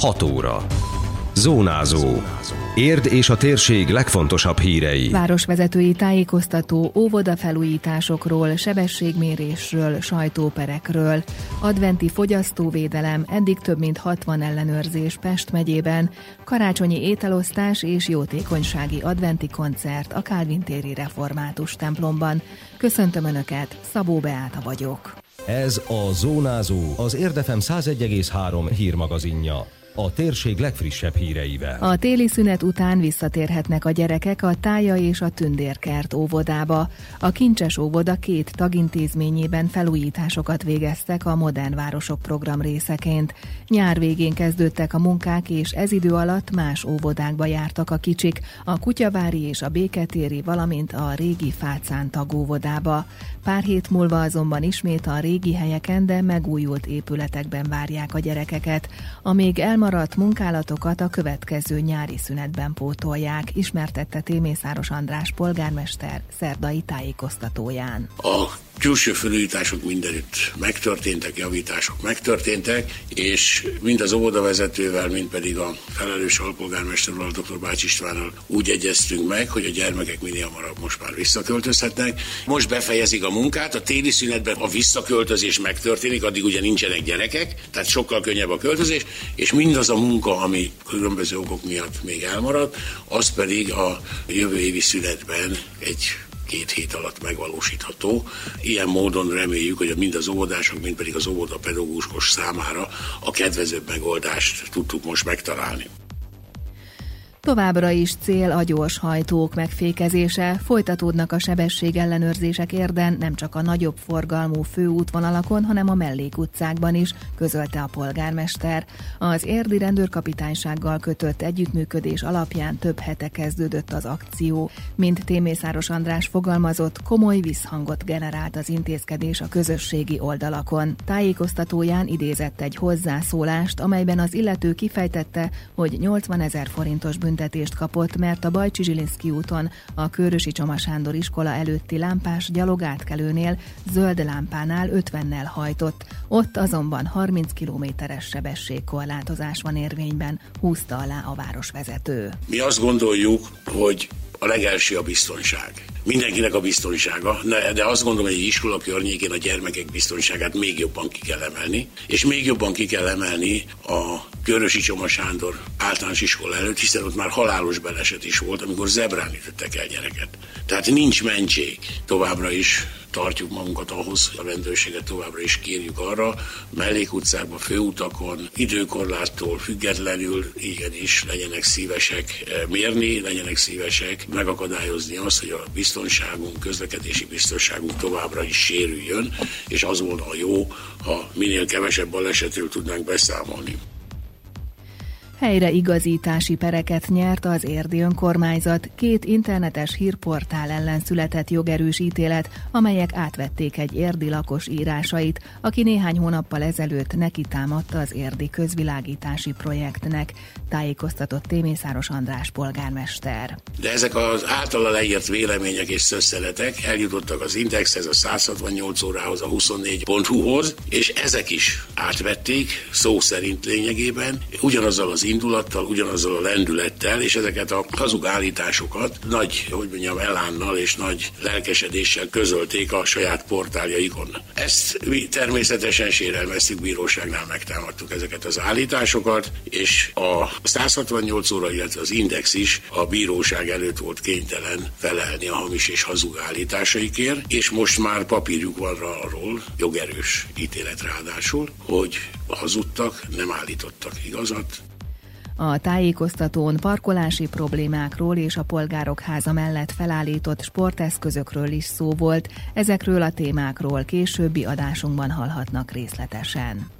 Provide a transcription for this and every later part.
6 óra. Zónázó. Érd és a térség legfontosabb hírei. Városvezetői tájékoztató óvodafelújításokról, sebességmérésről, sajtóperekről. Adventi fogyasztóvédelem, eddig több mint 60 ellenőrzés Pest megyében. Karácsonyi ételosztás és jótékonysági adventi koncert a Kálvin téri református templomban. Köszöntöm Önöket, Szabó Beáta vagyok. Ez a Zónázó, az Érdefem 101,3 hírmagazinja a térség legfrissebb híreivel. A téli szünet után visszatérhetnek a gyerekek a Tája és a Tündérkert óvodába. A Kincses óvoda két tagintézményében felújításokat végeztek a Modern Városok program részeként. Nyár végén kezdődtek a munkák, és ez idő alatt más óvodákba jártak a kicsik, a Kutyavári és a Béketéri, valamint a régi Fácán tagóvodába. Pár hét múlva azonban ismét a régi helyeken, de megújult épületekben várják a gyerekeket. A még elmaradt munkálatokat a következő nyári szünetben pótolják, ismertette Témészáros András polgármester szerdai tájékoztatóján. A külső felújítások mindenütt megtörténtek, javítások megtörténtek, és mind az óvodavezetővel, mind pedig a felelős alpolgármesterrel, dr. Bács Istvánnal úgy egyeztünk meg, hogy a gyermekek minél hamarabb most már visszaköltözhetnek. Most befejezik a munkát, a téli szünetben a visszaköltözés megtörténik, addig ugye nincsenek gyerekek, tehát sokkal könnyebb a költözés, és mindaz a munka, ami különböző okok miatt még elmaradt, az pedig a jövő évi szünetben egy két hét alatt megvalósítható. Ilyen módon reméljük, hogy mind az óvodások, mind pedig az óvoda pedagógusok számára a kedvezőbb megoldást tudtuk most megtalálni. Továbbra is cél a gyors hajtók megfékezése, folytatódnak a sebességellenőrzések érden nem csak a nagyobb forgalmú főútvonalakon, hanem a mellékutcákban is, közölte a polgármester. Az érdi rendőrkapitánysággal kötött együttműködés alapján több hete kezdődött az akció. Mint Témészáros András fogalmazott, komoly visszhangot generált az intézkedés a közösségi oldalakon. Tájékoztatóján idézett egy hozzászólást, amelyben az illető kifejtette, hogy 80 ezer forintos büntetést kapott, mert a Bajcsi Zsilinszki úton a Körösi Csoma Sándor iskola előtti lámpás gyalogátkelőnél zöld lámpánál 50-nel hajtott. Ott azonban 30 kilométeres sebességkorlátozás van érvényben, húzta alá a városvezető. Mi azt gondoljuk, hogy a legelső a biztonság. Mindenkinek a biztonsága, de azt gondolom, hogy egy iskola környékén a gyermekek biztonságát még jobban ki kell emelni, és még jobban ki kell emelni a Körösi Csoma Sándor általános iskola előtt, hiszen ott már halálos beleset is volt, amikor zebrán ütöttek el gyereket. Tehát nincs mentség. Továbbra is tartjuk magunkat ahhoz, hogy a rendőrséget továbbra is kérjük arra, mellékutcákban, főutakon, időkorláttól függetlenül igenis legyenek szívesek eh, mérni, legyenek szívesek megakadályozni azt, hogy a biztonságunk, közlekedési biztonságunk továbbra is sérüljön, és az volna a jó, ha minél kevesebb balesetről tudnánk beszámolni. Helyreigazítási pereket nyert az érdi önkormányzat, két internetes hírportál ellen született jogerős ítélet, amelyek átvették egy érdi lakos írásait, aki néhány hónappal ezelőtt neki támadta az érdi közvilágítási projektnek, tájékoztatott Témészáros András polgármester. De ezek az általa leírt vélemények és szösszeletek eljutottak az Indexhez, a 168 órához, a 24.hu-hoz, és ezek is átvették, szó szerint lényegében, ugyanazzal az indulattal, ugyanazzal a lendülettel, és ezeket a hazug állításokat nagy, hogy mondjam, elánnal és nagy lelkesedéssel közölték a saját portáljaikon. Ezt mi természetesen sérelmeztük, bíróságnál megtámadtuk ezeket az állításokat, és a 168 óra, illetve az Index is a bíróság előtt volt kénytelen felelni a hamis és hazug állításaikért, és most már papírjuk van arról, jogerős ítélet ráadásul, hogy hazudtak, nem állítottak igazat, a tájékoztatón parkolási problémákról és a polgárok háza mellett felállított sporteszközökről is szó volt, ezekről a témákról későbbi adásunkban hallhatnak részletesen.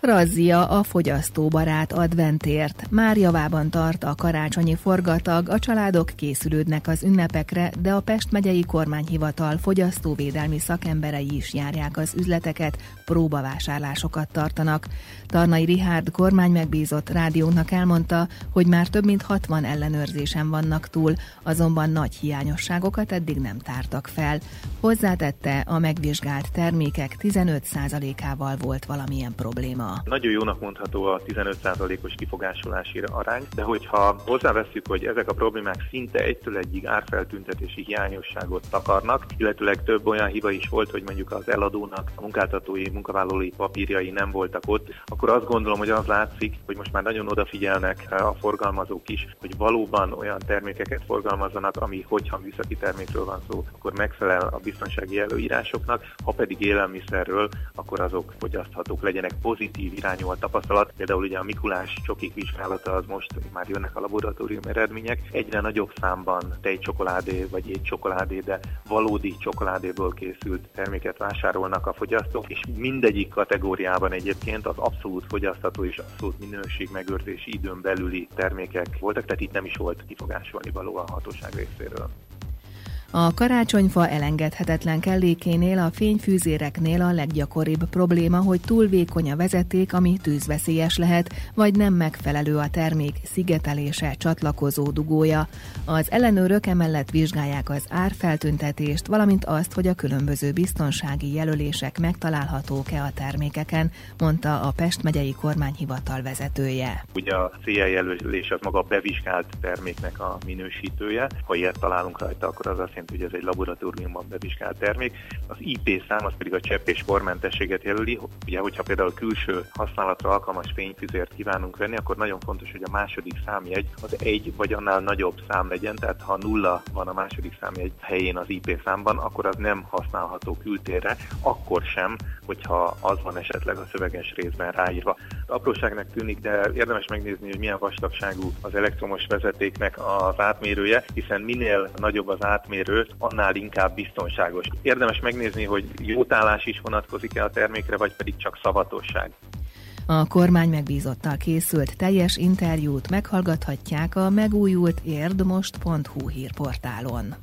Razzia a fogyasztóbarát adventért. Már javában tart a karácsonyi forgatag, a családok készülődnek az ünnepekre, de a Pest megyei kormányhivatal fogyasztóvédelmi szakemberei is járják az üzleteket, próbavásárlásokat tartanak. Tarnai Rihárd kormány megbízott rádiónak elmondta, hogy már több mint 60 ellenőrzésen vannak túl, azonban nagy hiányosságokat eddig nem tártak fel. Hozzátette, a megvizsgált termékek 15%-ával volt valamilyen probléma. Nagyon jónak mondható a 15%-os kifogásolási arány, de hogyha hozzáveszünk, hogy ezek a problémák szinte egytől egyig árfeltüntetési hiányosságot takarnak, illetőleg több olyan hiba is volt, hogy mondjuk az eladónak a munkáltatói, munkavállalói papírjai nem voltak ott, akkor azt gondolom, hogy az látszik, hogy most már nagyon odafigyelnek a forgalmazók is, hogy valóban olyan termékeket forgalmazzanak, ami, hogyha műszaki termékről van szó, akkor megfelel a biztonsági előírásoknak, ha pedig élelmiszerről, akkor azok fogyaszthatók legyenek pozitív irányú a tapasztalat. Például ugye a Mikulás csokik vizsgálata az most már jönnek a laboratórium eredmények. Egyre nagyobb számban tejcsokoládé vagy étcsokoládé, de valódi csokoládéból készült terméket vásárolnak a fogyasztók, és mindegyik kategóriában egyébként az abszolút fogyasztható és abszolút minőségmegőrzési időn belüli termékek voltak, tehát itt nem is volt kifogásolni való a hatóság részéről. A karácsonyfa elengedhetetlen kellékénél a fényfűzéreknél a leggyakoribb probléma, hogy túl vékony a vezeték, ami tűzveszélyes lehet, vagy nem megfelelő a termék szigetelése, csatlakozó dugója. Az ellenőrök emellett vizsgálják az árfeltüntetést, valamint azt, hogy a különböző biztonsági jelölések megtalálhatók-e a termékeken, mondta a Pest megyei kormányhivatal vezetője. Ugye a CIA jelölés az maga a bevizsgált terméknek a minősítője. Ha ilyet találunk rajta, akkor az azt jelenti, hogy ez egy laboratóriumban bevizsgált termék. Az IP szám az pedig a csepp és pormentességet jelöli. Ugye, hogyha például külső használatra alkalmas fényfüzért kívánunk venni, akkor nagyon fontos, hogy a második számjegy az egy vagy annál nagyobb szám legyen, tehát ha nulla van a második számjegy helyén az IP számban, akkor az nem használható kültérre, akkor sem, hogyha az van esetleg a szöveges részben ráírva. Apróságnak tűnik, de érdemes megnézni, hogy milyen vastagságú az elektromos vezetéknek az átmérője, hiszen minél nagyobb az átmérő, erő, annál inkább biztonságos. Érdemes megnézni, hogy jótállás is vonatkozik-e a termékre, vagy pedig csak szavatosság. A kormány megbízottal készült teljes interjút meghallgathatják a megújult érdmost.hu hírportálon.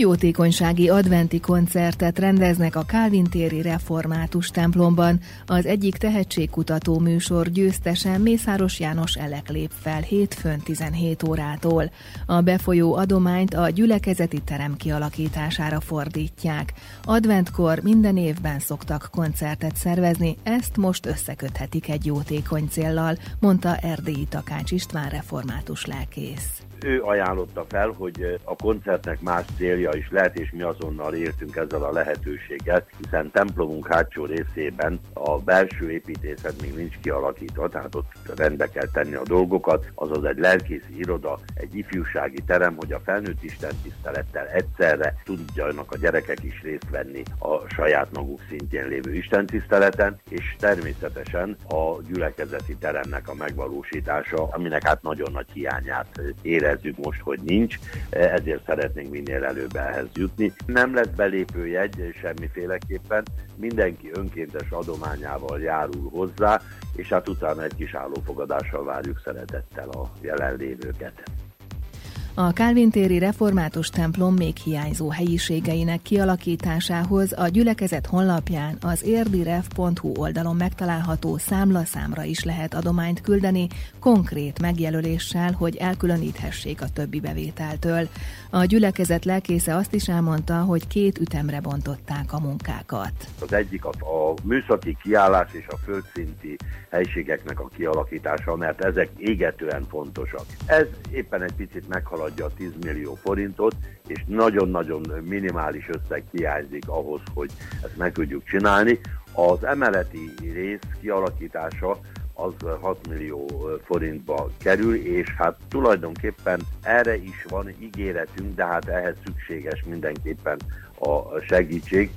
Jótékonysági adventi koncertet rendeznek a Kálvin téri református templomban. Az egyik tehetségkutató műsor győztesen Mészáros János Elek lép fel hétfőn 17 órától. A befolyó adományt a gyülekezeti terem kialakítására fordítják. Adventkor minden évben szoktak koncertet szervezni, ezt most összeköthetik egy jótékony céllal, mondta Erdélyi Takács István református lelkész ő ajánlotta fel, hogy a koncertnek más célja is lehet, és mi azonnal értünk ezzel a lehetőséggel, hiszen templomunk hátsó részében a belső építészet még nincs kialakítva, tehát ott rendbe kell tenni a dolgokat, azaz egy lelkészi iroda, egy ifjúsági terem, hogy a felnőtt Isten tisztelettel egyszerre tudjanak a gyerekek is részt venni a saját maguk szintjén lévő Isten tiszteleten, és természetesen a gyülekezeti teremnek a megvalósítása, aminek hát nagyon nagy hiányát ére érezzük most, hogy nincs, ezért szeretnénk minél előbb ehhez jutni. Nem lesz belépőjegy semmiféleképpen, mindenki önkéntes adományával járul hozzá, és hát utána egy kis állófogadással várjuk szeretettel a jelenlévőket. A Kálvintéri református templom még hiányzó helyiségeinek kialakításához a gyülekezet honlapján az érdirev.hu oldalon megtalálható számlaszámra is lehet adományt küldeni, konkrét megjelöléssel, hogy elkülöníthessék a többi bevételtől. A gyülekezet lelkésze azt is elmondta, hogy két ütemre bontották a munkákat. Az egyik a, a műszaki kiállás és a földszinti helységeknek a kialakítása, mert ezek égetően fontosak. Ez éppen egy picit meghalad meghaladja a 10 millió forintot, és nagyon-nagyon minimális összeg hiányzik ahhoz, hogy ezt meg tudjuk csinálni. Az emeleti rész kialakítása az 6 millió forintba kerül, és hát tulajdonképpen erre is van ígéretünk, de hát ehhez szükséges mindenképpen a segítség.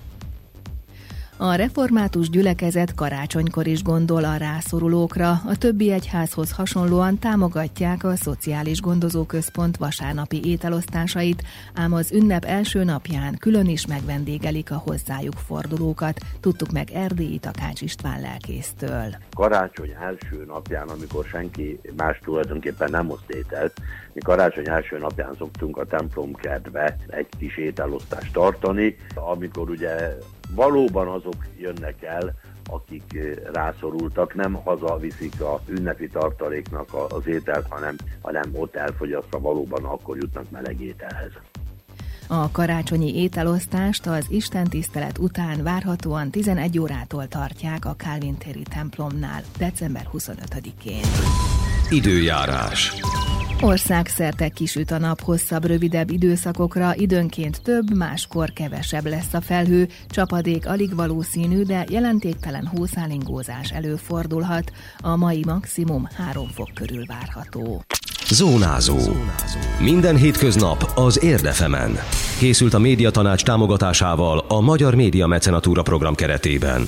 A református gyülekezet karácsonykor is gondol a rászorulókra, a többi egyházhoz hasonlóan támogatják a Szociális Gondozóközpont vasárnapi ételosztásait, ám az ünnep első napján külön is megvendégelik a hozzájuk fordulókat, tudtuk meg Erdélyi Takács István lelkésztől. Karácsony első napján, amikor senki más tulajdonképpen nem oszt ételt, mi karácsony első napján szoktunk a templom kertbe egy kis ételosztást tartani, amikor ugye valóban azok jönnek el, akik eh, rászorultak, nem hazaviszik a ünnepi tartaléknak az ételt, hanem, hanem ott elfogyasztva valóban akkor jutnak meleg ételhez. A karácsonyi ételosztást az Isten tisztelet után várhatóan 11 órától tartják a Calvin téri templomnál, december 25-én. Időjárás. Országszerte kisüt a nap hosszabb, rövidebb időszakokra, időnként több, máskor kevesebb lesz a felhő, csapadék alig valószínű, de jelentéktelen hószálingózás előfordulhat. A mai maximum 3 fok körül várható. Zónázó. Minden hétköznap az Érdefemen. Készült a médiatanács támogatásával a Magyar Média Mecenatúra program keretében.